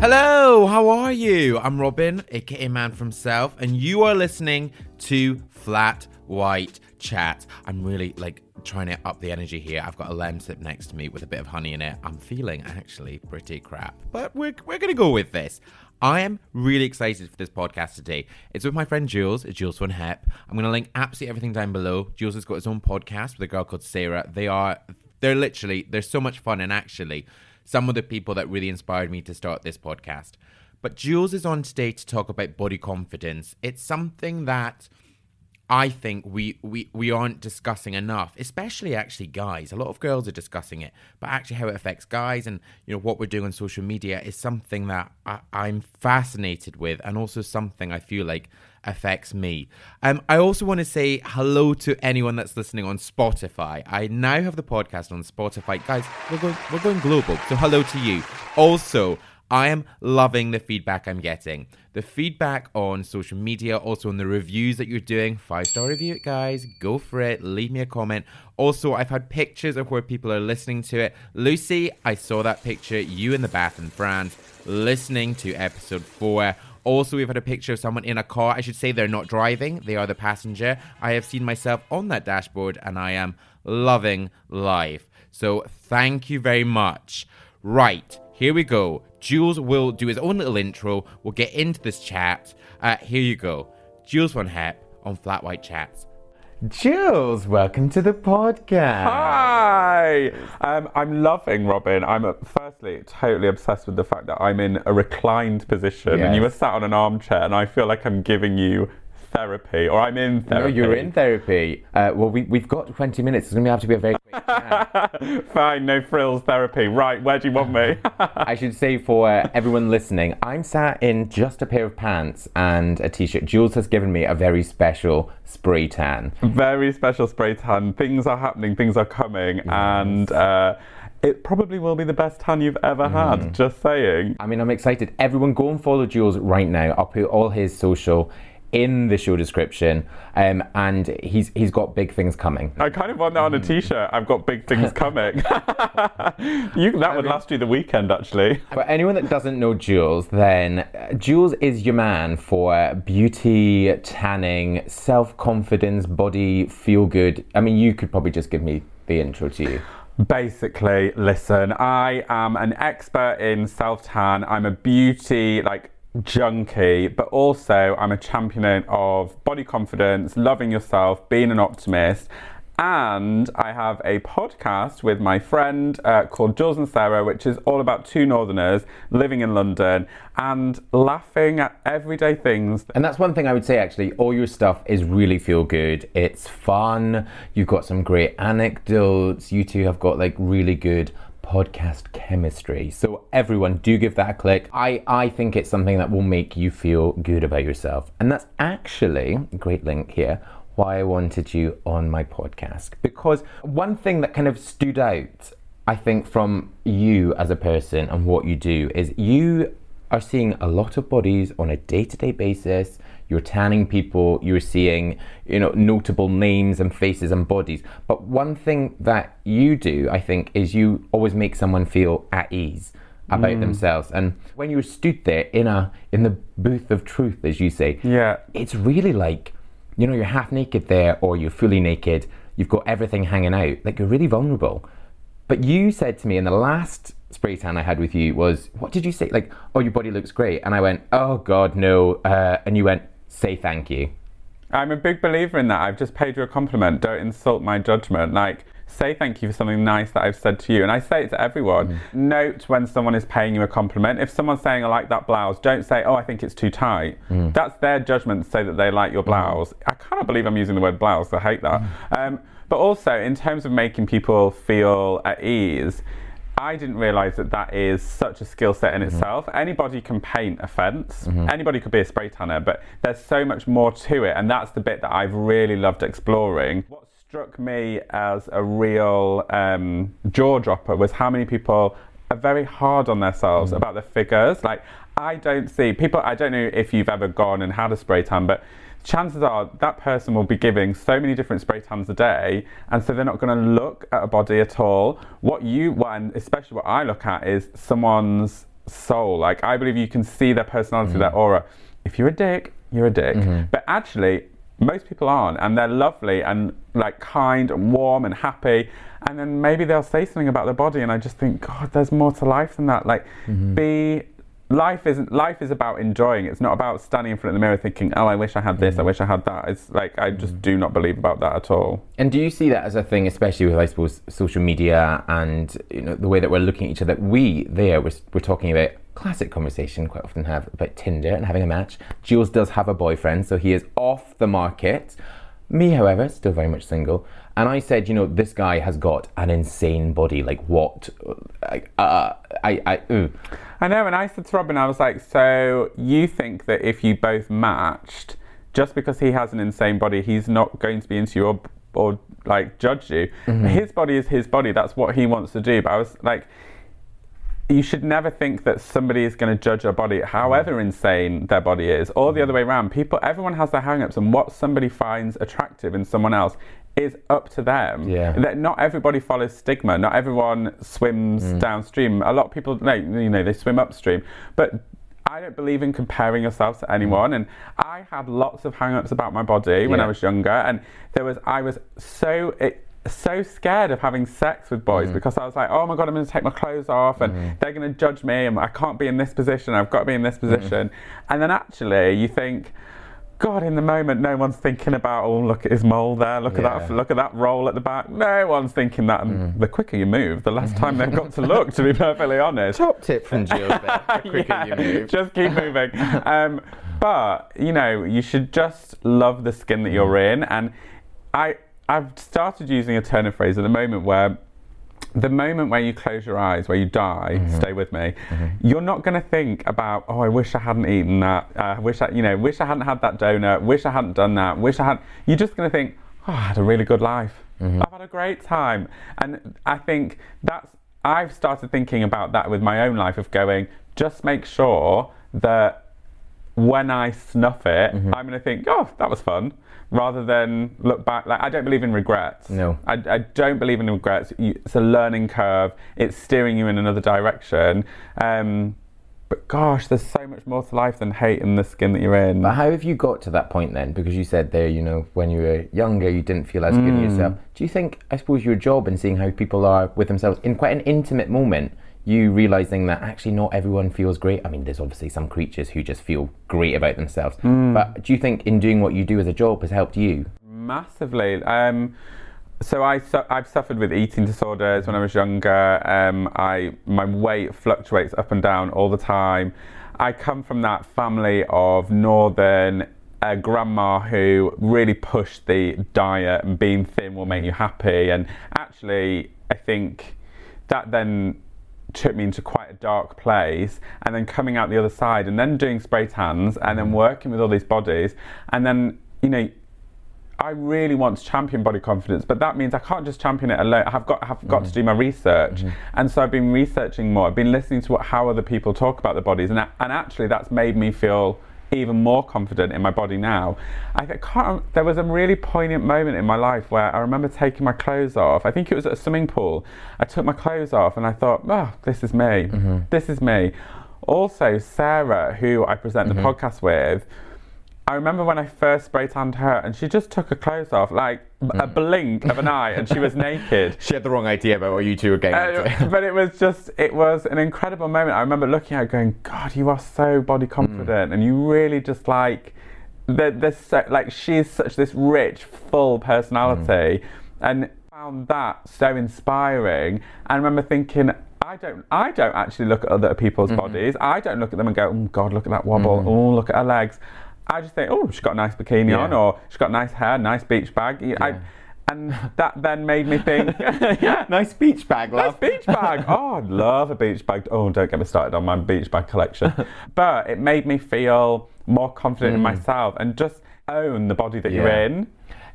Hello, how are you? I'm Robin, aka Man For Himself, and you are listening to Flat White Chat. I'm really like trying to up the energy here. I've got a Lemsip next to me with a bit of honey in it. I'm feeling actually pretty crap, but we're, we're gonna go with this. I am really excited for this podcast today. It's with my friend Jules, Jules von Hep. I'm going to link absolutely everything down below. Jules has got his own podcast with a girl called Sarah. They are, they're literally, they're so much fun. And actually, some of the people that really inspired me to start this podcast. But Jules is on today to talk about body confidence. It's something that I think we, we we aren't discussing enough, especially actually guys. A lot of girls are discussing it, but actually how it affects guys and you know what we're doing on social media is something that I, I'm fascinated with, and also something I feel like affects me. Um, I also want to say hello to anyone that's listening on Spotify. I now have the podcast on Spotify, guys. We're going we're going global, so hello to you. Also. I am loving the feedback I'm getting. The feedback on social media, also on the reviews that you're doing. Five star review it, guys. Go for it. Leave me a comment. Also, I've had pictures of where people are listening to it. Lucy, I saw that picture. You in the bath in France, listening to episode four. Also, we've had a picture of someone in a car. I should say they're not driving, they are the passenger. I have seen myself on that dashboard and I am loving life. So, thank you very much. Right, here we go. Jules will do his own little intro. We'll get into this chat. Uh, here you go. Jules von Hep on Flat White Chats. Jules, welcome to the podcast. Hi! Um, I'm loving Robin. I'm uh, firstly totally obsessed with the fact that I'm in a reclined position and you are sat on an armchair, and I feel like I'm giving you therapy, or I'm in therapy. No, you're in therapy. Uh, well, we, we've got 20 minutes. It's going to have to be a very quick chat. Fine, no frills therapy. Right, where do you want me? I should say for uh, everyone listening, I'm sat in just a pair of pants and a t-shirt. Jules has given me a very special spray tan. Very special spray tan. Things are happening, things are coming, and uh, it probably will be the best tan you've ever Mm. had. Just saying. I mean, I'm excited. Everyone go and follow Jules right now. I'll put all his social in the show description. Um, and he's he's got big things coming. I kind of want that on a t-shirt. I've got big things coming. you, that would last you the weekend, actually. For anyone that doesn't know Jules, then uh, Jules is your man for beauty, tanning, self confidence, body, feel good. I mean, you could probably just give me the intro to you. Basically, listen, I am an expert in self tan. I'm a beauty like junkie, but also I'm a champion of body confidence, loving yourself, being an optimist. And I have a podcast with my friend uh, called Jules and Sarah, which is all about two Northerners living in London and laughing at everyday things. And that's one thing I would say actually. All your stuff is really feel good. It's fun. You've got some great anecdotes. You two have got like really good podcast chemistry. So everyone do give that a click. I, I think it's something that will make you feel good about yourself. And that's actually a great link here why I wanted you on my podcast. Because one thing that kind of stood out, I think, from you as a person and what you do is you are seeing a lot of bodies on a day-to-day basis. You're tanning people, you're seeing, you know, notable names and faces and bodies. But one thing that you do, I think, is you always make someone feel at ease about themselves. And when you're stood there in a in the booth of truth, as you say, Yeah. it's really like, you know, you're half naked there or you're fully naked, you've got everything hanging out, like you're really vulnerable. But you said to me in the last spray tan I had with you was, what did you say? Like, oh, your body looks great. And I went, oh God, no. Uh, and you went, say thank you. I'm a big believer in that. I've just paid you a compliment. Don't insult my judgment. Like, say thank you for something nice that I've said to you. And I say it to everyone. Mm. Note when someone is paying you a compliment. If someone's saying, I like that blouse, don't say, oh, I think it's too tight. Mm. That's their judgment to say that they like your mm. blouse. I cannot believe I'm using the word blouse. I hate that. Um, but also, in terms of making people feel at ease, I didn't realize that that is such a skill set in mm-hmm. itself. Anybody can paint a fence, mm-hmm. anybody could be a spray tanner, but there's so much more to it, and that's the bit that I've really loved exploring. What struck me as a real um, jaw dropper was how many people are very hard on themselves mm-hmm. about the figures. Like, I don't see people, I don't know if you've ever gone and had a spray tan, but chances are that person will be giving so many different spray tans a day, and so they're not going to look at a body at all. What you, and especially what I look at, is someone's soul. Like I believe you can see their personality, mm. their aura. If you're a dick, you're a dick. Mm-hmm. But actually, most people aren't, and they're lovely and like kind and warm and happy. And then maybe they'll say something about their body, and I just think, God, there's more to life than that. Like, mm-hmm. be life isn't life is about enjoying. It's not about standing in front of the mirror thinking, oh, I wish I had this, I mm. wish I had that. It's like I just mm. do not believe about that at all. And do you see that as a thing, especially with, I suppose, social media and you know the way that we're looking at each other? We there, we're, we're talking about classic conversation. Quite often have about Tinder and having a match. Jules does have a boyfriend, so he is off the market. Me, however, still very much single. And I said, you know, this guy has got an insane body. Like what? Uh, I, I, ooh. I know, and I said to Robin, I was like, so you think that if you both matched, just because he has an insane body, he's not going to be into you or, or like judge you. Mm-hmm. His body is his body. That's what he wants to do. But I was like, you should never think that somebody is going to judge your body, however mm-hmm. insane their body is, or the mm-hmm. other way around. People, everyone has their hang-ups, and what somebody finds attractive in someone else is up to them. Yeah. That not everybody follows stigma. Not everyone swims mm. downstream. A lot of people, no, you know, they swim upstream, but. I don't believe in comparing yourself to anyone, mm. and I had lots of hang-ups about my body when Yeah. I was younger, and there was I was so it, so scared of having sex with boys mm. because I was like, oh my god, I'm going to take my clothes off, and they're going to judge me, and I can't be in this position. I've got to be in this position, and then actually you think. God, in the moment, no one's thinking about. Oh, look at his mole there. Look at that. Look at that roll at the back. No one's thinking that. And the quicker you move, the less time they've got to look. To be perfectly honest. Top tip from there. The quicker Yeah, you move. Just keep moving. um, but you know, you should just love the skin that you're in. And I, I've started using a turn of phrase at the moment where. The moment where you close your eyes, where you die, Mm-hmm. stay with me. You're not going to think about, oh, I wish I hadn't eaten that. Uh, I wish I, you know, wish I hadn't had that donut. Wish I hadn't done that. Wish I had. You're just going to think, oh, I had a really good life. Mm-hmm. I've had a great time. And I think that's, I've started thinking about that with my own life of going, just make sure that when I snuff it, Mm-hmm. I'm going to think, oh, that was fun, rather than look back. Like, I don't believe in regrets. No. I, I don't believe in regrets. It's a learning curve, it's steering you in another direction. Um, but gosh, there's so much more to life than hate in the skin that you're in. But how have you got to that point then? Because you said there, you know, when you were younger, you didn't feel as good in yourself. Do you think, I suppose, your job and seeing how people are with themselves in quite an intimate moment, you realizing that actually not everyone feels great? I mean, there's obviously some creatures who just feel great about themselves. But do you think in doing what you do as a job has helped you? Massively. Um, so I su- I've suffered with eating disorders when I was younger. Um, I my weight fluctuates up and down all the time. I come from that family of northern a grandma who really pushed the diet and being thin will make you happy. And actually, I think that then took me into quite a dark place and then coming out the other side and then doing spray tans and then mm. working with all these bodies. And then you know I really want to champion body confidence, but that means I can't just champion it alone. I've got have got to mm. do my research, mm-hmm. and so I've been researching more. I've been listening to what how other people talk about the bodies, and and actually that's made me feel even more confident in my body now. I can't. There was a really poignant moment in my life where I remember taking my clothes off. I think it was at a swimming pool. I took my clothes off, and I thought, oh, this is me. Mm-hmm. This is me. Also, Sarah, who I present the mm-hmm. podcast with. I remember when I first spray tanned her, and she just took her clothes off, like a hmm. blink of an eye, and she was naked. She had the wrong idea about what you two were getting Uh, but it was just, it was an incredible moment. I remember looking at her going, God, you are so body hmm. confident, and you really just like, there's so, like, she's such this rich, full personality, hmm. and found that so inspiring. And I remember thinking, I don't, I don't actually look at other people's mm-hmm. bodies. I don't look at them and go, oh God, look at that wobble. Oh, look at her legs. I just think, oh, she's got a nice bikini Yeah. on, or she's got nice hair, nice beach bag. I, and that then made me think, yeah, nice beach bag, Nice love. beach bag. Oh, I'd love a beach bag. Oh, don't get me started on my beach bag collection. but it made me feel more confident in myself and just own the body that you're in.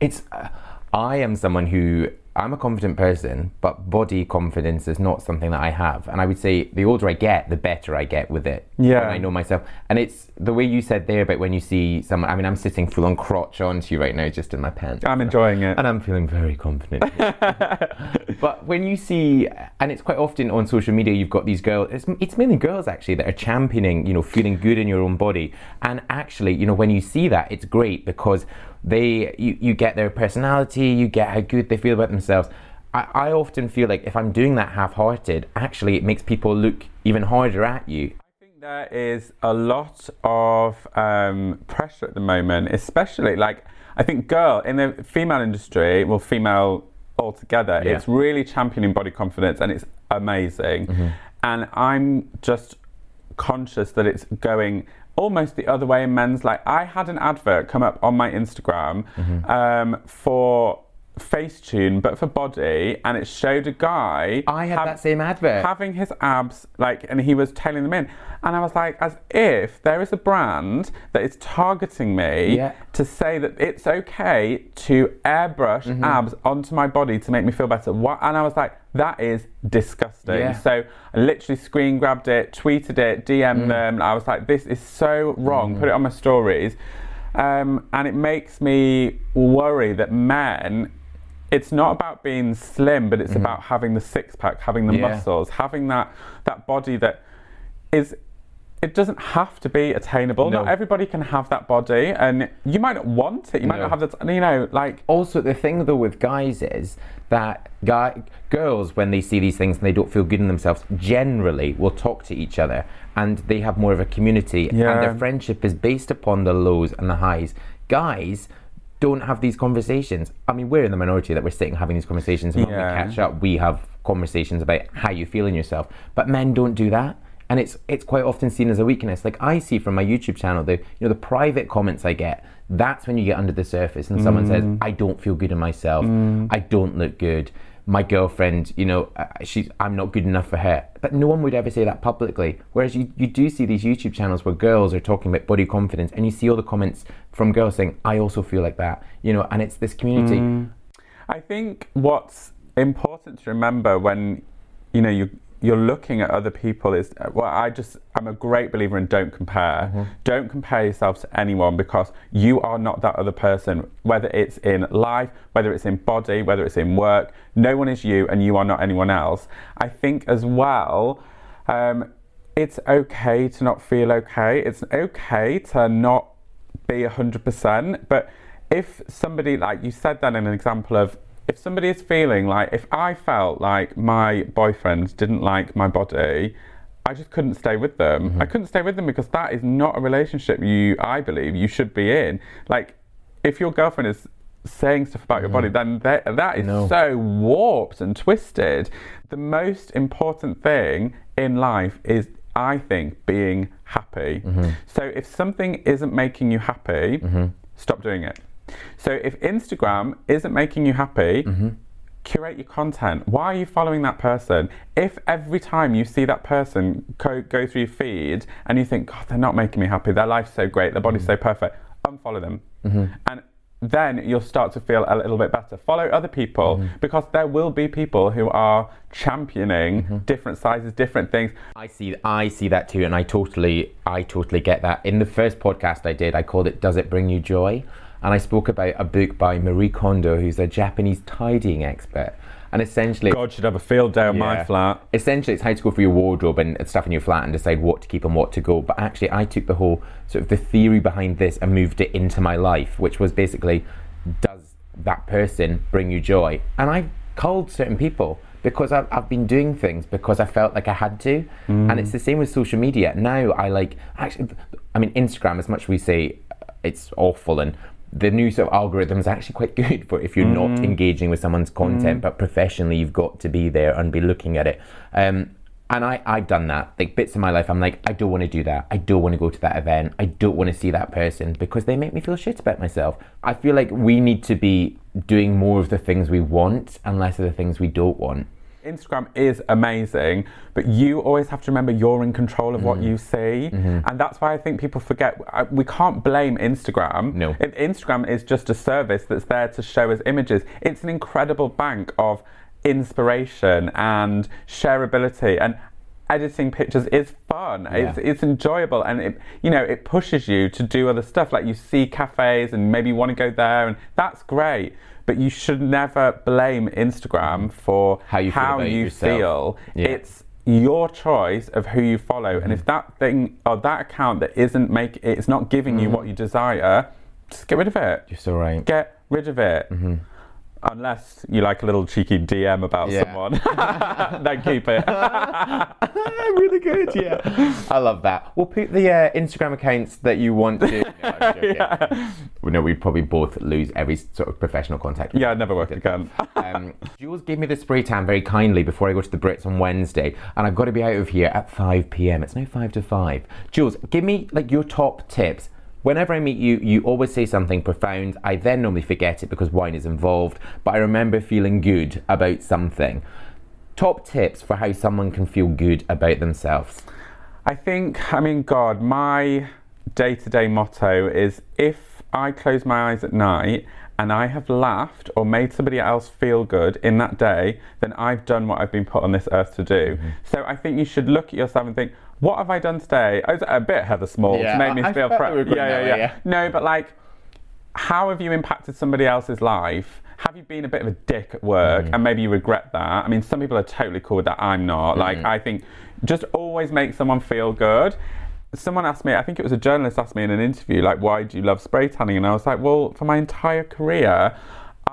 It's. Uh, I am someone who I'm a confident person, but body confidence is not something that I have. And I would say the older I get, the better I get with it. Yeah. I know myself. And it's the way you said there about when you see someone, I mean, I'm sitting full on crotch onto you right now, just in my pants. I'm enjoying it. and I'm feeling very confident. but when you see, and it's quite often on social media, you've got these girls. It's, it's mainly girls actually that are championing, you know, feeling good in your own body. And actually, you know, when you see that, it's great because they, you, you get their personality, you get how good they feel about themselves. I, I often feel like if I'm doing that half-hearted, actually, it makes people look even harder at you. I think there is a lot of um, pressure at the moment, especially like I think girl in the female industry, well, female altogether, Yeah. it's really championing body confidence and it's amazing. And I'm just conscious that it's going almost the other way in men's. Like I had an advert come up on my Instagram um, for Facetune, but for body, and it showed a guy. I had have- that same advert. having his abs like and he was tailing them in and i was like as if there is a brand that is targeting me Yeah. to say that it's okay to airbrush Mm-hmm. abs onto my body to make me feel better what and i was like that is disgusting Yeah. so i literally screen grabbed it tweeted it dm'd Mm. them i was like this is so wrong put it on my stories um, and it makes me worry that men it's not about being slim, but it's about having the six pack, having the. Yeah. muscles, having that that body that is. It doesn't have to be attainable. No. Not everybody can have that body, and you might not want it. You might No. not have that. You know, like also the thing though with guys is that guy girls when they see these things and they don't feel good in themselves generally will talk to each other and they have more of a community yeah. and their friendship is based upon the lows and the highs guys don't have these conversations i mean we're in the minority that we're sitting having these conversations and when Yeah. we catch up we have conversations about how you feel in yourself but men don't do that and it's it's quite often seen as a weakness. Like I see from my YouTube channel, the you know the private comments I get. That's when you get under the surface and someone says, mm. "I don't feel good in myself. Mm. I don't look good. My girlfriend, you know, uh, she's I'm not good enough for her." But no one would ever say that publicly. Whereas you you do see these YouTube channels where girls are talking about body confidence, and you see all the comments from girls saying, "I also feel like that," you know, and it's this community. Mm. I think what's important to remember when you know you you're looking at other people is well I just I'm a great believer in don't compare. Don't compare yourself to anyone because you are not that other person whether it's in life, whether it's in body, whether it's in work. No one is you and you are not anyone else. I think as well um, it's okay to not feel okay. It's okay to not be 100%. But if somebody, like you said that in an example of, if somebody is feeling like, if I felt like my boyfriend didn't like my body, I just couldn't stay with them. Mm-hmm. I couldn't stay with them because that is not a relationship you, I believe, you should be in. Like, if your girlfriend is saying stuff about your body, mm-hmm. then that, that is No. so warped and twisted. The most important thing in life is, I think, being happy. Mm-hmm. So if something isn't making you happy, stop doing it. So if Instagram isn't making you happy, mm-hmm. curate your content. Why are you following that person? If every time you see that person go, go through your feed and you think, God, they're not making me happy, their life's so great, their body's mm-hmm. so perfect, unfollow them. Mm-hmm. And then you'll start to feel a little bit better. Follow other people because there will be people who are championing different sizes, different things. I see I see that too and I totally I totally get that. In the first podcast I did, I called it Does It Bring You Joy? And I spoke about a book by Marie Kondo, who's a Japanese tidying expert. And essentially God should have a field day on my flat. Essentially, it's how to go through your wardrobe and stuff in your flat and decide what to keep and what to go. But actually, I took the whole sort of the theory behind this and moved it into my life, which was basically, does that person bring you joy? And I called certain people because I've, I've been doing things because I felt like I had to. And it's mm. the same with social media. Now I like, actually, I mean, Instagram, as much as we say it's awful and the new sort of algorithm is actually quite good for if you're not engaging with someone's content, but professionally you've got to be there and be looking at it. Um, and I, I've done that. Like bits of my life, I'm like, I don't want to do that. I don't want to go to that event. I don't want to see that person because they make me feel shit about myself. I feel like we need to be doing more of the things we want and less of the things we don't want. Instagram is amazing, but you always have to remember you're in control of Mm. what you see. Mm-hmm. And that's why I think people forget I- we can't blame Instagram. No. Instagram is just a service that's there to show us images. It's an incredible bank of inspiration and shareability and editing pictures is fun. It's it's enjoyable and it you know it pushes you to do other stuff like you see cafes and maybe you want to go there and that's great. But you should never blame Instagram for How you feel you feel. Yeah. It's your choice of who you follow and Mm-hmm. if that thing or that account that isn't make it's not giving you Mm-hmm. what you desire, just get rid of it You're so right. get rid of it. Unless you like a little cheeky DM about Yeah. someone, then keep it. really good, yeah. I love that. We'll put the uh, Instagram accounts that you want to. No, I'm. We know we'd probably both lose every sort of professional contact. yeah, never work again. Um, Jules gave me the spray tan very kindly before I go to the Brits on Wednesday, and I've got to be out of here at 5 p.m. It's now 5 to 5. Jules, give me like your top tips. Whenever I meet you, you always say something profound. I then normally forget it because wine is involved, but I remember feeling good about something. Top tips for how someone can feel good about themselves. I think, I mean, God, my day to day motto is if I close my eyes at night and I have laughed or made somebody else feel good in that day, then I've done what I've been put on this earth to do. Mm-hmm. So I think you should look at yourself and think, what have I done today? I was a bit Heather Small Yeah, to make me I- feel felt proud. we were going yeah, yeah, yeah. yeah. No, but like, how have you impacted somebody else's life? Have you been a bit of a dick at work Mm-hmm. and maybe you regret that? I mean, some people are totally cool with that. I'm not. Like, Mm-hmm. I think just always make someone feel good. Someone asked me, I think it was a journalist asked me in an interview, like, why do you love spray tanning? And I was like, well, for my entire career,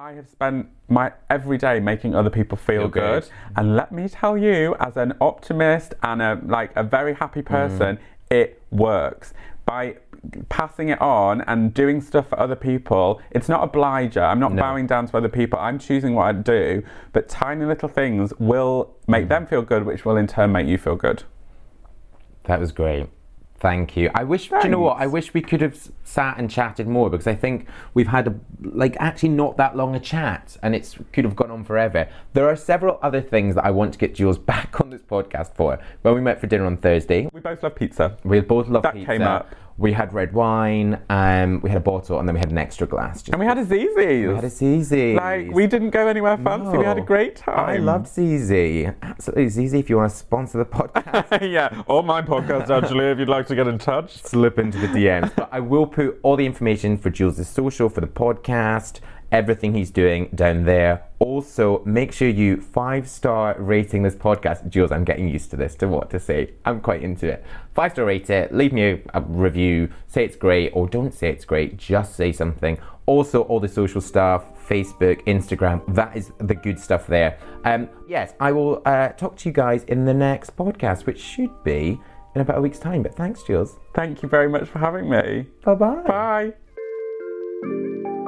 I have spent my every day making other people feel, good. good. And let me tell you, as an optimist and a like a very happy mm. person, it works. By passing it on and doing stuff for other people, it's not obliger. I'm not No. bowing down to other people. I'm choosing what I do. But tiny little things will make mm. them feel good, which will in turn make you feel good. That was great. Thank you. I wish, do you know what? I wish we could have sat and chatted more because I think we've had, a, like, actually not that long a chat and it's could have gone on forever. There are several other things that I want to get Jules back on this podcast for. When we met for dinner on Thursday, We both love pizza. we both love That pizza. came up. We had red wine, um, we had a bottle, and then we had an extra glass. Just And we had a Zizzi's. we had a Zizzi. like, we didn't go anywhere fancy. We had a great time. I loved Zizzi. Absolutely, Zizi. If you want to sponsor the podcast, yeah, or my podcast, actually, if you'd like to get in touch. slip into the DMs. but I will put all the information for Jules' social, for the podcast, everything he's doing down there. Also, make sure you five star rating this podcast. Jules, I'm getting used to this, to what to say. I'm quite into it. Five star rate it, leave me a, a review, say it's great, or don't say it's great, just say something. Also, all the social stuff. Facebook, Instagram, that is the good stuff there. Um, yes, I will uh, talk to you guys in the next podcast, which should be in about a week's time. But thanks, Jules. Thank you very much for having me. Bye bye. Bye.